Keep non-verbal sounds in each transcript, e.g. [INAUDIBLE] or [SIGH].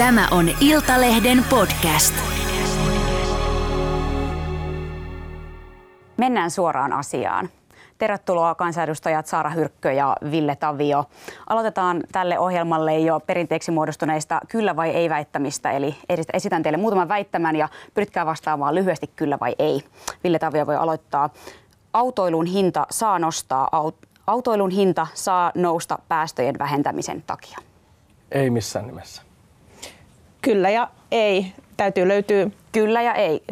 Tämä on Iltalehden podcast. Mennään suoraan asiaan. Tervetuloa kansanedustajat Saara Hyrkkö ja Ville Tavio. Aloitetaan tälle ohjelmalle jo perinteeksi muodostuneista kyllä vai ei väittämistä. Eli esitän teille muutaman väittämän ja pyritkää vastaamaan lyhyesti kyllä vai ei. Ville Tavio voi aloittaa. Autoilun hinta saa nostaa, autoilun hinta saa nousta päästöjen vähentämisen takia. Ei missään nimessä. Kyllä ja ei. Täytyy löytyä... Kyllä ja ei.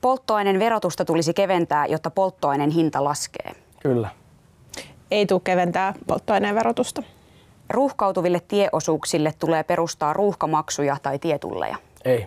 Polttoaineen verotusta tulisi keventää, jotta polttoaineen hinta laskee. Kyllä. Ei tule keventää polttoaineen verotusta. Ruuhkautuville tieosuuksille tulee perustaa ruuhkamaksuja tai tietulleja. Ei.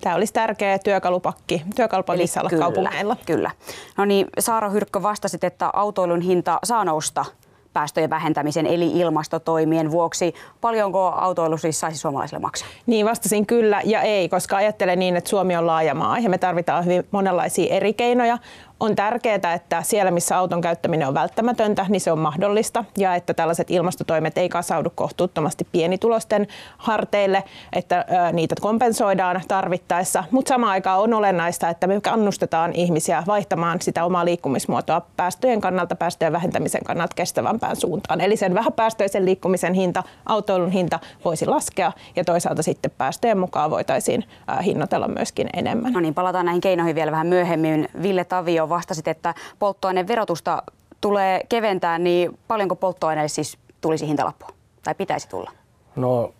Tämä olisi tärkeä työkalupakki, työkalupakissa olla kyllä, kaupungeilla. Kyllä. No niin, Saara Hyrkkö vastasit, että autoilun hinta saa nousta päästöjen vähentämisen eli ilmastotoimien vuoksi. Paljonko autoilu siis saisi suomalaisille maksaa? Niin vastasin kyllä ja ei, koska ajattelen niin, että Suomi on laaja maa ja me tarvitaan hyvin monenlaisia eri keinoja on tärkeää, että siellä, missä auton käyttäminen on välttämätöntä, niin se on mahdollista ja että tällaiset ilmastotoimet ei kasaudu kohtuuttomasti pienitulosten harteille, että niitä kompensoidaan tarvittaessa. Mutta samaan aikaan on olennaista, että me kannustetaan ihmisiä vaihtamaan sitä omaa liikkumismuotoa päästöjen kannalta, päästöjen vähentämisen kannalta kestävämpään suuntaan. Eli sen vähäpäästöisen liikkumisen hinta, autoilun hinta voisi laskea ja toisaalta sitten päästöjen mukaan voitaisiin hinnoitella myöskin enemmän. No niin, palataan näihin keinoihin vielä vähän myöhemmin. Ville Tavio vastasit, että polttoaineen verotusta tulee keventää, niin paljonko polttoaineelle siis tulisi hintalappua? Tai pitäisi tulla? No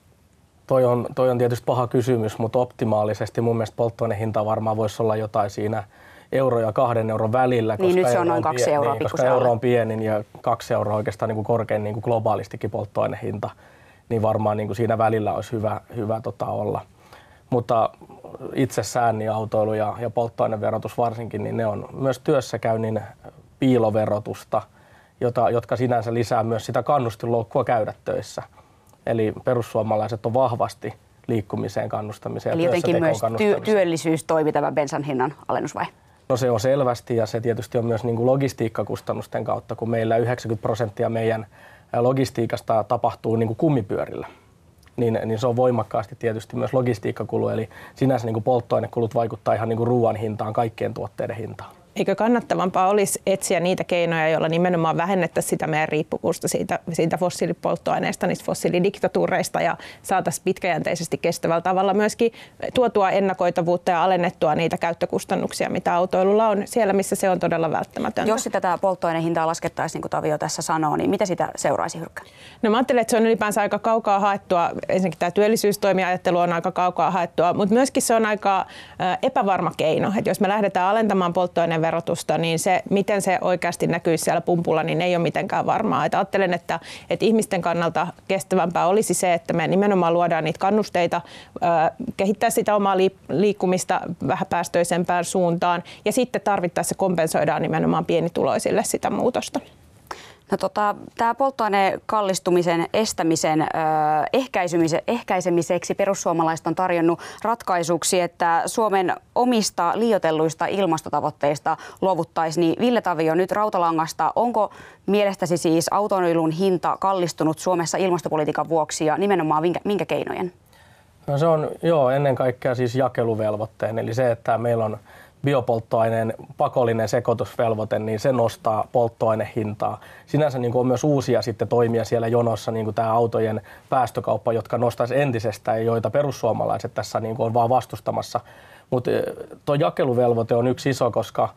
toi on, toi on tietysti paha kysymys, mutta optimaalisesti mun mielestä polttoainehinta varmaan voisi olla jotain siinä euro ja kahden euron välillä. Niin, nyt se on noin kaksi euroa niin, Koska euro on pienin ja kaksi euroa oikeastaan niin kuin korkein niin kuin globaalistikin polttoainehinta, niin varmaan niin kuin siinä välillä olisi hyvä, hyvä tota olla. Mutta itsessään niin autoilu ja, ja polttoaineverotus varsinkin, niin ne on myös työssäkäynnin piiloverotusta, jota, jotka sinänsä lisää myös sitä kannustinloukkua käydä töissä. Eli perussuomalaiset on vahvasti liikkumiseen kannustamiseen. Eli jotenkin myös ty- työllisyys toimi tämän bensan hinnan alennus vai? No se on selvästi ja se tietysti on myös niin kuin logistiikkakustannusten kautta, kun meillä 90 prosenttia meidän logistiikasta tapahtuu niin kuin kummipyörillä niin, niin se on voimakkaasti tietysti myös logistiikkakulu, eli sinänsä niin kuin polttoainekulut vaikuttaa ihan niin kuin ruoan hintaan, kaikkien tuotteiden hintaan. Eikö kannattavampaa olisi etsiä niitä keinoja, joilla nimenomaan vähennettäisiin sitä meidän riippuvuutta siitä, siitä fossiilipolttoaineista, niistä fossiilidiktatuureista ja saataisiin pitkäjänteisesti kestävällä tavalla myöskin tuotua ennakoitavuutta ja alennettua niitä käyttökustannuksia, mitä autoilulla on siellä, missä se on todella välttämätöntä. Jos tätä polttoainehintaa laskettaisiin, niin kuin Tavio tässä sanoo, niin mitä sitä seuraisi Hyrkkä? No mä ajattelen, että se on ylipäänsä aika kaukaa haettua. Ensinnäkin tämä työllisyystoimiajattelu on aika kaukaa haettua, mutta myöskin se on aika epävarma keino. Että jos me lähdetään alentamaan polttoaineen verotusta, niin se, miten se oikeasti näkyy siellä pumpulla, niin ei ole mitenkään varmaa. Et ajattelen, että, että ihmisten kannalta kestävämpää olisi se, että me nimenomaan luodaan niitä kannusteita, kehittää sitä omaa liikkumista vähäpäästöisempään suuntaan ja sitten tarvittaessa kompensoidaan nimenomaan pienituloisille sitä muutosta. No tota, tämä polttoaineen kallistumisen estämisen ö, ehkäisemiseksi perussuomalaiset on tarjonnut ratkaisuksi, että Suomen omista liiotelluista ilmastotavoitteista luovuttaisiin. Niin Ville Tavio nyt Rautalangasta, onko mielestäsi siis autoilun hinta kallistunut Suomessa ilmastopolitiikan vuoksi ja nimenomaan minkä, minkä keinojen? No se on joo, ennen kaikkea siis jakeluvelvoitteen, eli se, että meillä on biopolttoaineen pakollinen sekoitusvelvoite, niin se nostaa polttoainehintaa. Sinänsä niin kuin on myös uusia sitten toimia siellä jonossa, niin kuin tämä autojen päästökauppa, jotka nostaisi entisestään ja joita perussuomalaiset tässä niin kuin on vaan vastustamassa. Mutta tuo jakeluvelvoite on yksi iso, koska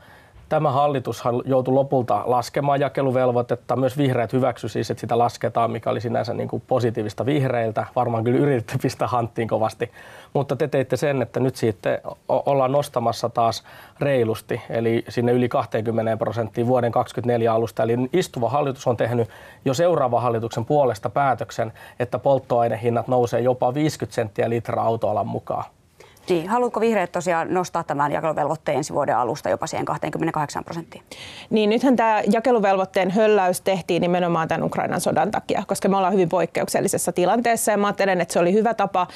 Tämä hallitus joutui lopulta laskemaan jakeluvelvoitetta. Myös vihreät hyväksy siis, että sitä lasketaan, mikä oli sinänsä niin kuin positiivista vihreiltä. Varmaan kyllä yrititte pistää hanttiin kovasti. Mutta te teitte sen, että nyt siitä ollaan nostamassa taas reilusti, eli sinne yli 20 prosenttia vuoden 2024 alusta. Eli istuva hallitus on tehnyt jo seuraavan hallituksen puolesta päätöksen, että polttoainehinnat nousee jopa 50 senttiä litra autoalan mukaan. Niin, haluatko vihreät tosiaan nostaa tämän jakeluvelvoitteen ensi vuoden alusta jopa siihen 28 prosenttiin? Niin, nythän tämä jakeluvelvoitteen hölläys tehtiin nimenomaan tämän Ukrainan sodan takia, koska me ollaan hyvin poikkeuksellisessa tilanteessa ja mä ajattelen, että se oli hyvä tapa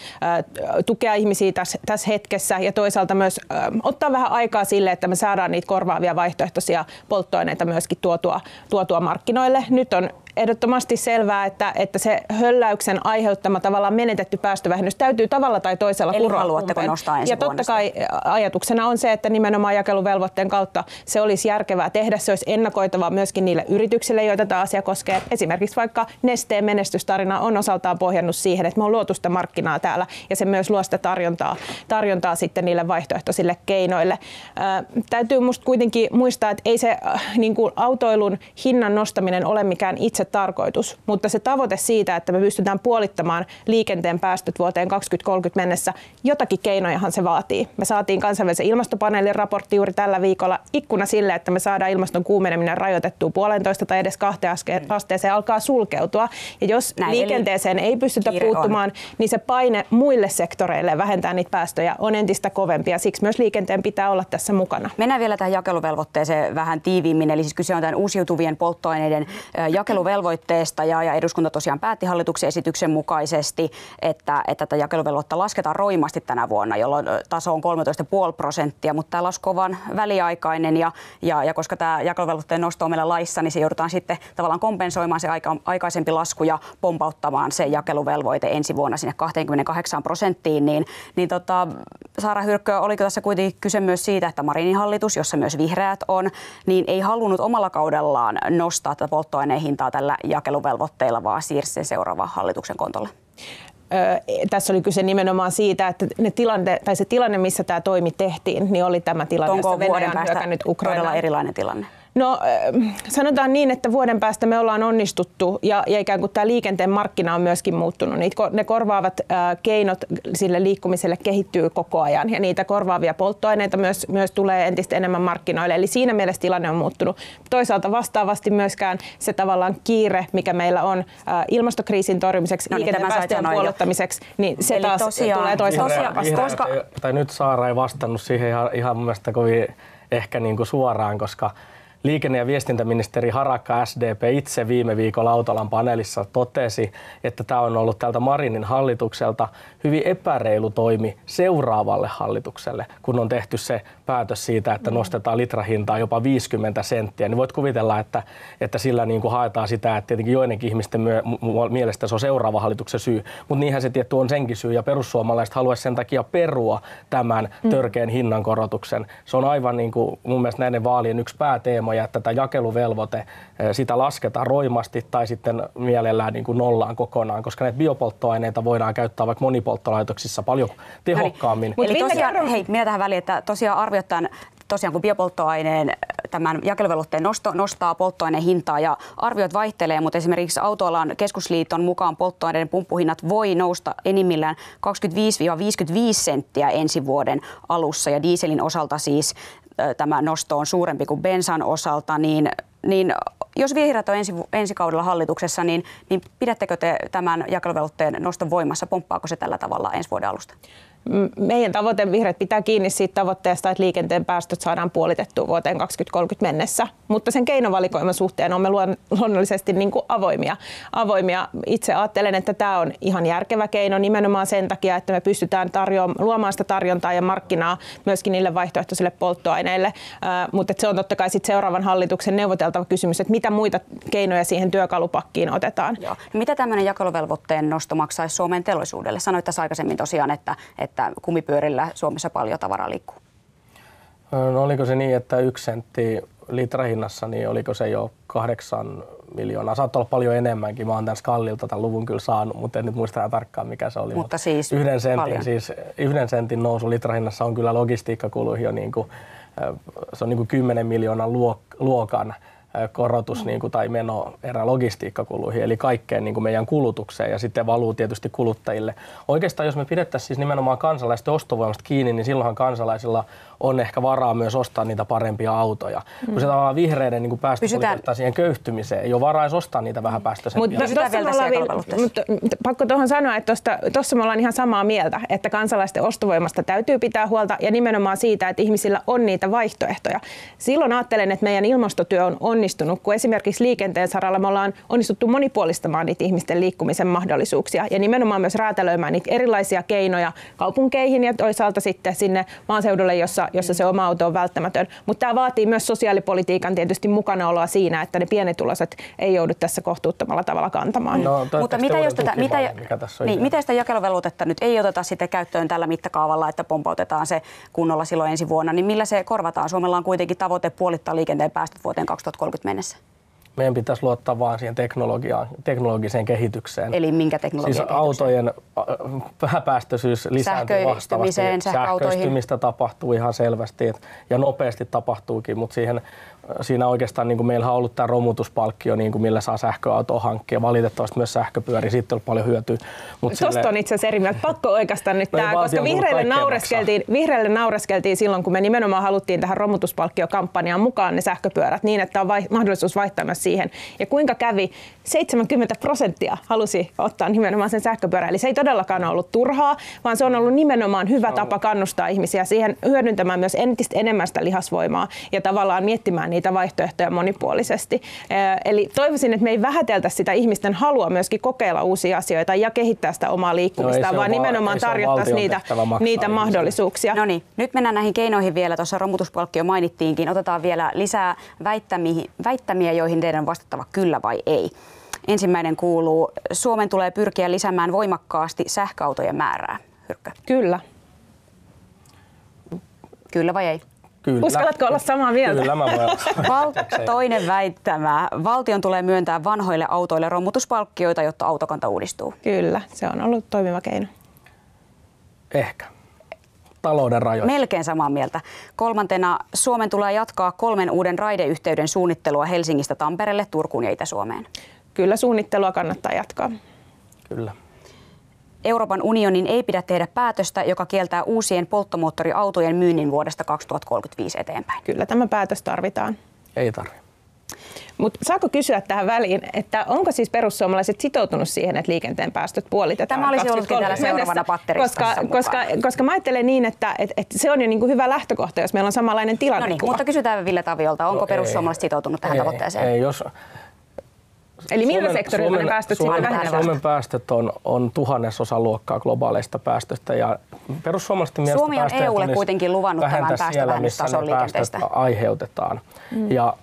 tukea ihmisiä tässä, tässä hetkessä ja toisaalta myös ottaa vähän aikaa sille, että me saadaan niitä korvaavia vaihtoehtoisia polttoaineita myöskin tuotua, tuotua markkinoille. Nyt on ehdottomasti selvää, että, että se hölläyksen aiheuttama tavallaan menetetty päästövähennys täytyy tavalla tai toisella Eli kuroa haluatteko nostaa ensi Ja totta kai ajatuksena on se, että nimenomaan jakeluvelvoitteen kautta se olisi järkevää tehdä. Se olisi ennakoitavaa myöskin niille yrityksille, joita tämä asia koskee. Esimerkiksi vaikka Nesteen menestystarina on osaltaan pohjannut siihen, että me on luotu sitä markkinaa täällä ja se myös luo sitä tarjontaa, tarjontaa sitten niille vaihtoehtoisille keinoille. Ää, täytyy musta kuitenkin muistaa, että ei se äh, niin kuin autoilun hinnan nostaminen ole mikään itse tarkoitus, mutta se tavoite siitä, että me pystytään puolittamaan liikenteen päästöt vuoteen 2030 mennessä, jotakin keinojahan se vaatii. Me saatiin kansainvälisen ilmastopaneelin raportti juuri tällä viikolla. Ikkuna sille, että me saadaan ilmaston kuumeneminen rajoitettua puolentoista tai edes kahteen asteeseen alkaa sulkeutua. Ja jos Näin, liikenteeseen ei pystytä puuttumaan, on. niin se paine muille sektoreille vähentää niitä päästöjä on entistä kovempi ja siksi myös liikenteen pitää olla tässä mukana. Mennään vielä tähän jakeluvelvoitteeseen vähän tiiviimmin. Eli siis kyse on tämän uusiutuvien polttoaineiden jakeluvelvoitteesta ja, ja eduskunta tosiaan päätti hallituksen esityksen mukaisesti, että, että tätä jakeluvelvoitetta lasketaan roimasti tänä vuonna, jolloin taso on 13,5 prosenttia, mutta tämä lasku on vain väliaikainen ja, ja, ja koska tämä jakeluvelvoitteen nosto on meillä laissa, niin se joudutaan sitten tavallaan kompensoimaan se aika, aikaisempi lasku ja pompauttamaan se jakeluvelvoite ensi vuonna sinne 28 prosenttiin, niin, niin tota, Saara Hyrkkö, oliko tässä kuitenkin kyse myös siitä, että Marinin hallitus, jossa myös vihreät on, niin ei halunnut omalla kaudellaan nostaa tätä polttoaineen hintaa tällä jakeluvelvoitteilla, vaan siirsi sen seuraavan hallituksen kontolle? tässä oli kyse nimenomaan siitä, että ne tilanne, tai se tilanne, missä tämä toimi tehtiin, niin oli tämä tilanne, Onko jossa Venäjä on hyökännyt Ukrainaan. todella erilainen tilanne? No sanotaan niin, että vuoden päästä me ollaan onnistuttu ja, ja ikään kuin tämä liikenteen markkina on myöskin muuttunut. Niitä, ne korvaavat ää, keinot sille liikkumiselle kehittyy koko ajan ja niitä korvaavia polttoaineita myös, myös tulee entistä enemmän markkinoille. Eli siinä mielessä tilanne on muuttunut. Toisaalta vastaavasti myöskään se tavallaan kiire, mikä meillä on ää, ilmastokriisin torjumiseksi, no, niin, päästöjen puolittamiseksi, niin se Eli taas tosiaan, tulee toisaalta vihreä, vihreä, koska... Tai nyt Saara ei vastannut siihen ihan, ihan mun mielestä kovin ehkä niin kuin suoraan, koska Liikenne- ja viestintäministeri Harakka SDP itse viime viikolla Autolan paneelissa totesi, että tämä on ollut tältä Marinin hallitukselta hyvin epäreilu toimi seuraavalle hallitukselle, kun on tehty se päätös siitä, että nostetaan litrahintaa jopa 50 senttiä. Niin voit kuvitella, että, että sillä niin kuin haetaan sitä, että tietenkin joidenkin ihmisten myö, mielestä se on seuraava hallituksen syy, mutta niinhän se tietty on senkin syy, ja perussuomalaiset haluaisi sen takia perua tämän mm. törkeän hinnankorotuksen. Se on aivan niin kuin mun mielestä näiden vaalien yksi pääteema, ja että tätä jakeluvelvoite, eh, sitä lasketaan roimasti tai sitten mielellään niin kuin nollaan kokonaan, koska näitä biopolttoaineita voidaan käyttää vaikka monipolttolaitoksissa paljon tehokkaammin. Eli, Eli tosiaan, hei, minä tähän väliin, että tosiaan arvioittain tosiaan kun biopolttoaineen tämän jakeluvelvoitteen nosto, nostaa polttoaineen hintaa ja arviot vaihtelee, mutta esimerkiksi Autoalan keskusliiton mukaan polttoaineiden pumppuhinnat voi nousta enimmillään 25-55 senttiä ensi vuoden alussa ja dieselin osalta siis tämä nosto on suurempi kuin bensan osalta, niin, niin jos vihreät on ensi, ensi kaudella hallituksessa, niin, niin pidättekö te tämän jakeluvelvoitteen noston voimassa? Pomppaako se tällä tavalla ensi vuoden alusta? Meidän tavoite vihreät pitää kiinni siitä tavoitteesta, että liikenteen päästöt saadaan puolitettua vuoteen 2030 mennessä. Mutta sen keinovalikoiman suhteen olemme luonnollisesti niin kuin avoimia. avoimia. Itse ajattelen, että tämä on ihan järkevä keino nimenomaan sen takia, että me pystytään tarjoa- luomaan sitä tarjontaa ja markkinaa myöskin niille vaihtoehtoisille polttoaineille. Mutta se on totta kai sit seuraavan hallituksen neuvoteltava kysymys, että mitä muita keinoja siihen työkalupakkiin otetaan. Joo. Mitä tämmöinen jakeluvelvoitteen nosto maksaisi Suomen teollisuudelle? Sanoit tässä aikaisemmin tosiaan, että, että että kumipyörillä Suomessa paljon tavaraa liikkuu? No oliko se niin, että yksi sentti litrahinnassa, niin oliko se jo kahdeksan miljoonaa? Saattaa olla paljon enemmänkin. Mä oon tämän skallilta tämän luvun kyllä saanut, mutta en nyt muista tarkkaan mikä se oli. Mutta siis yhden sentin, siis yhden sentin nousu litrahinnassa on kyllä logistiikkakuluihin jo niin kuin, se on niin kuin 10 miljoonan luokan korotus niin kuin, tai meno erä logistiikkakuluihin, eli kaikkeen niin kuin meidän kulutukseen ja sitten valuu tietysti kuluttajille. Oikeastaan jos me pidettäisiin siis nimenomaan kansalaisten ostovoimasta kiinni, niin silloinhan kansalaisilla on ehkä varaa myös ostaa niitä parempia autoja. Mm. Kun se tavallaan vihreiden niin päästöpolitiikkaa siihen köyhtymiseen, ei ole varaa edes ostaa niitä vähän päästöisempiä. Mutta, mutta pakko tuohon sanoa, että tuossa me ollaan ihan samaa mieltä, että kansalaisten ostovoimasta täytyy pitää huolta ja nimenomaan siitä, että ihmisillä on niitä vaihtoehtoja. Silloin ajattelen, että meidän ilmastotyö on onnistunut, kun esimerkiksi liikenteen saralla me ollaan onnistuttu monipuolistamaan niitä ihmisten liikkumisen mahdollisuuksia ja nimenomaan myös räätälöimään niitä erilaisia keinoja kaupunkeihin ja toisaalta sitten sinne maaseudulle, jossa, jossa se oma auto on välttämätön. Mutta tämä vaatii myös sosiaalipolitiikan tietysti mukanaoloa siinä, että ne pienituloiset ei joudu tässä kohtuuttomalla tavalla kantamaan. No, Mutta mitä jos, tätä, mitä, niin, mitä sitä jakeluvelvoitetta nyt ei oteta sitten käyttöön tällä mittakaavalla, että pompautetaan se kunnolla silloin ensi vuonna, niin millä se korvataan? Suomella on kuitenkin tavoite puolittaa liikenteen päästöt vuoteen 2030 mennessä. Meidän pitäisi luottaa vaan siihen teknologiaan, teknologiseen kehitykseen. Eli minkä teknologian Siis autojen äh, vähäpäästöisyys lisääntyy vastaavasti. Sähköistymistä tapahtuu ihan selvästi ja nopeasti tapahtuukin, mutta siihen siinä oikeastaan niin kuin meillä on ollut tämä romutuspalkkio, niin kuin millä saa sähköautoa hankkia. Valitettavasti myös sähköpyöri, siitä on paljon hyötyä. Tuosta sille... on itse asiassa eri mieltä. Pakko oikeastaan nyt no tämä, koska vihreille naureskeltiin, vihreille naureskeltiin silloin, kun me nimenomaan haluttiin tähän romutuspalkkiokampanjaan mukaan ne sähköpyörät niin, että on vai, mahdollisuus vaihtaa myös siihen. Ja kuinka kävi? 70 prosenttia halusi ottaa nimenomaan sen sähköpyörän. Eli se ei todellakaan ollut turhaa, vaan se on ollut nimenomaan hyvä tapa kannustaa ihmisiä siihen hyödyntämään myös entistä enemmän sitä lihasvoimaa ja tavallaan miettimään niitä vaihtoehtoja monipuolisesti. Eli toivoisin, että me ei vähäteltä sitä ihmisten halua myöskin kokeilla uusia asioita ja kehittää sitä omaa liikkumista, no, vaan nimenomaan tarjottaisiin niitä, niitä mahdollisuuksia. No niin, nyt mennään näihin keinoihin vielä. Tuossa romutuspalkkio mainittiinkin. Otetaan vielä lisää väittämiä, väittämiä joihin teidän vastattava kyllä vai ei. Ensimmäinen kuuluu, Suomen tulee pyrkiä lisäämään voimakkaasti sähköautojen määrää. Hyrkkö. Kyllä. Kyllä vai ei? Kyllä. Uskallatko olla samaa mieltä? Kyllä mä voin. [LAUGHS] Val- toinen väittämä. Valtion tulee myöntää vanhoille autoille romutuspalkkioita, jotta autokanta uudistuu. Kyllä, se on ollut toimiva keino. Ehkä. Talouden rajoissa. Melkein samaa mieltä. Kolmantena Suomen tulee jatkaa kolmen uuden raideyhteyden suunnittelua Helsingistä Tampereelle, Turkuun ja Itä-Suomeen. Kyllä suunnittelua kannattaa jatkaa. Kyllä. Euroopan unionin ei pidä tehdä päätöstä, joka kieltää uusien polttomoottoriautojen myynnin vuodesta 2035 eteenpäin. Kyllä tämä päätös tarvitaan. Ei tarvitse. Mutta saako kysyä tähän väliin, että onko siis perussuomalaiset sitoutunut siihen, että liikenteen päästöt puolitetaan? Tämä olisi ollutkin täällä seuraavana koska, koska, koska mä ajattelen niin, että et, et se on jo niin kuin hyvä lähtökohta, jos meillä on samanlainen tilanne. No niin, mutta kysytään Ville Taviolta, onko no, perussuomalaiset sitoutunut tähän ei, tavoitteeseen? Ei, jos, Eli millä Suomen, sektorilla Suomen, ne päästöt Suomen, sitten Suomen päästöt on, on tuhannesosa luokkaa globaaleista päästöistä ja perussuomalaisten mielestä Suomi on EUlle kuitenkin luvannut tämän päästövähennystason liikenteestä. aiheutetaan. Mm. Ja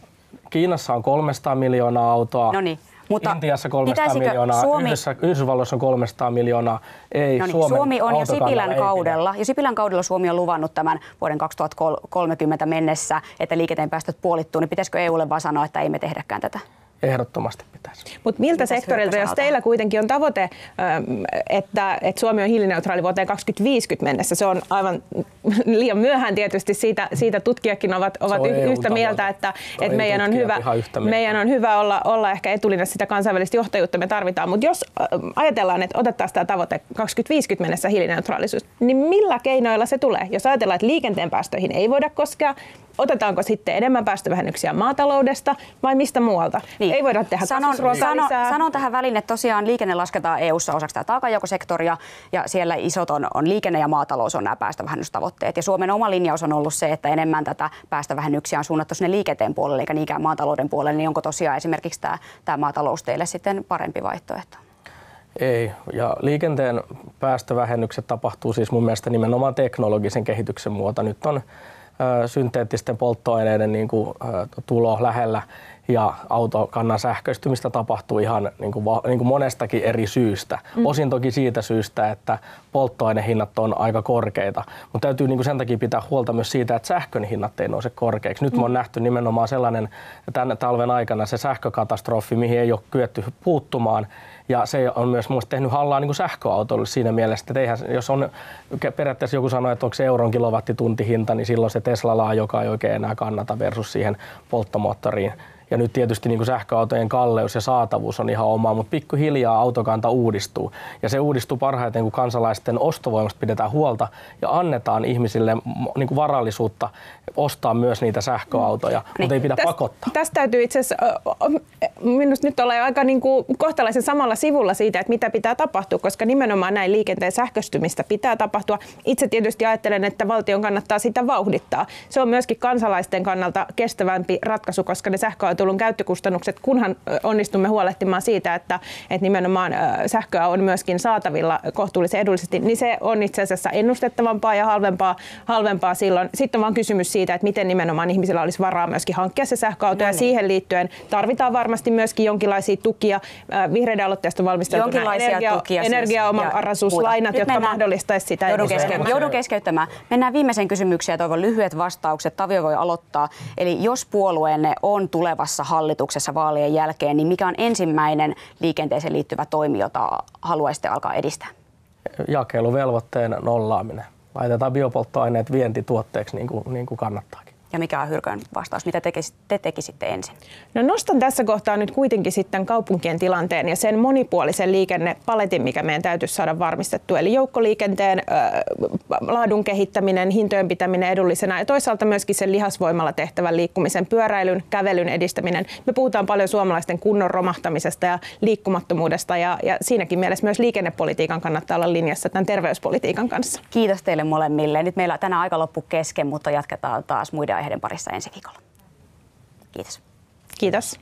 Kiinassa on 300 miljoonaa autoa. No niin. Mutta Intiassa 300 miljoonaa, Suomi... Yhdessä, Yhdysvalloissa on 300 miljoonaa. Ei, no niin, Suomen Suomi on jo Sipilän kaudella, jo Sipilän kaudella Suomi on luvannut tämän vuoden 2030 mennessä, että liikenteen päästöt puolittuu, niin pitäisikö EUlle vaan sanoa, että ei me tehdäkään tätä? Ehdottomasti pitäisi. Mutta miltä Mitäs sektorilta, jos teillä kuitenkin on tavoite, ähm, että, että Suomi on hiilineutraali vuoteen 2050 mennessä, se on aivan [LAUGHS] liian myöhään tietysti, siitä, siitä tutkijakin ovat, ovat yhtä mieltä, että, että meidän, on hyvä, meidän on hyvä olla, olla ehkä etulinjassa. Sitä kansainvälistä johtajuutta me tarvitaan, mutta jos äh, ajatellaan, että otettaisiin tämä tavoite 2050 mennessä hiilineutraalisuus, niin millä keinoilla se tulee? Jos ajatellaan, että liikenteen päästöihin ei voida koskea, otetaanko sitten enemmän päästövähennyksiä maataloudesta vai mistä muualta? Niin. Ei voida tehdä sanon, sano, sanon tähän väliin, että tosiaan liikenne lasketaan EU-ssa osaksi tätä taakanjakosektoria ja siellä isot on, on liikenne ja maatalous on nämä päästövähennystavoitteet. Ja Suomen oma linjaus on ollut se, että enemmän tätä päästövähennyksiä on suunnattu sinne liikenteen puolelle eikä niinkään maatalouden puolelle. Niin onko tosiaan esimerkiksi tämä, tämä maatalous teille sitten parempi vaihtoehto? Ei, ja liikenteen päästövähennykset tapahtuu siis mun mielestä nimenomaan teknologisen kehityksen muuta. Nyt on synteettisten polttoaineiden niin kuin, tulo lähellä ja autokannan sähköistymistä tapahtuu ihan niin kuin, niin kuin monestakin eri syystä. Mm. Osin toki siitä syystä, että polttoainehinnat on aika korkeita, mutta täytyy niin kuin sen takia pitää huolta myös siitä, että sähkön hinnat ei nouse korkeiksi. Nyt mm. me on nähty nimenomaan sellainen tämän talven aikana se sähkökatastrofi, mihin ei ole kyetty puuttumaan ja se on myös mun tehnyt hallaa niin sähköautoille siinä mielessä, että eihän, jos on periaatteessa joku sanoo, että onko se euron kilowattituntihinta, niin silloin se Tesla joka ei oikein enää kannata versus siihen polttomoottoriin ja nyt tietysti niin kuin sähköautojen kalleus ja saatavuus on ihan oma, mutta pikkuhiljaa autokanta uudistuu. Ja se uudistuu parhaiten, kun kansalaisten ostovoimasta pidetään huolta ja annetaan ihmisille niin kuin varallisuutta ostaa myös niitä sähköautoja, niin. mutta ei pidä tästä, pakottaa. Tästä täytyy itse asiassa, minusta nyt olla aika niin kuin kohtalaisen samalla sivulla siitä, että mitä pitää tapahtua, koska nimenomaan näin liikenteen sähköstymistä pitää tapahtua. Itse tietysti ajattelen, että valtion kannattaa sitä vauhdittaa. Se on myöskin kansalaisten kannalta kestävämpi ratkaisu, koska ne sähköautot sähköautoilun käyttökustannukset, kunhan onnistumme huolehtimaan siitä, että, että nimenomaan sähköä on myöskin saatavilla kohtuullisen edullisesti, niin se on itse asiassa ennustettavampaa ja halvempaa, halvempaa silloin. Sitten on vaan kysymys siitä, että miten nimenomaan ihmisillä olisi varaa myöskin hankkia se sähköauto no niin. ja siihen liittyen tarvitaan varmasti myöskin jonkinlaisia tukia. Vihreiden aloitteesta valmisteltu energia, tukia siis, energiaomavaraisuuslainat, jotka mahdollistaisivat sitä. Joudun, keske- joudun keskeyttämään. Mennään viimeiseen kysymykseen ja toivon lyhyet vastaukset. Tavio voi aloittaa. Eli jos puolueenne on tulevassa hallituksessa vaalien jälkeen, niin mikä on ensimmäinen liikenteeseen liittyvä toimi, jota haluaisitte alkaa edistää? Jakeluvelvoitteen nollaaminen. Laitetaan biopolttoaineet vientituotteeksi niin kuin, niin kuin kannattaakin. Ja mikä on Hyrkön vastaus? Mitä te tekisitte ensin? No nostan tässä kohtaa nyt kuitenkin sitten kaupunkien tilanteen ja sen monipuolisen liikennepaletin, mikä meidän täytyisi saada varmistettua. Eli joukkoliikenteen äh, laadun kehittäminen, hintojen pitäminen edullisena ja toisaalta myöskin sen lihasvoimalla tehtävän liikkumisen, pyöräilyn, kävelyn edistäminen. Me puhutaan paljon suomalaisten kunnon romahtamisesta ja liikkumattomuudesta ja, ja siinäkin mielessä myös liikennepolitiikan kannattaa olla linjassa tämän terveyspolitiikan kanssa. Kiitos teille molemmille. Nyt meillä tänään aika loppu kesken, mutta jatketaan taas muiden aiheiden parissa ensi viikolla. Kiitos. Kiitos.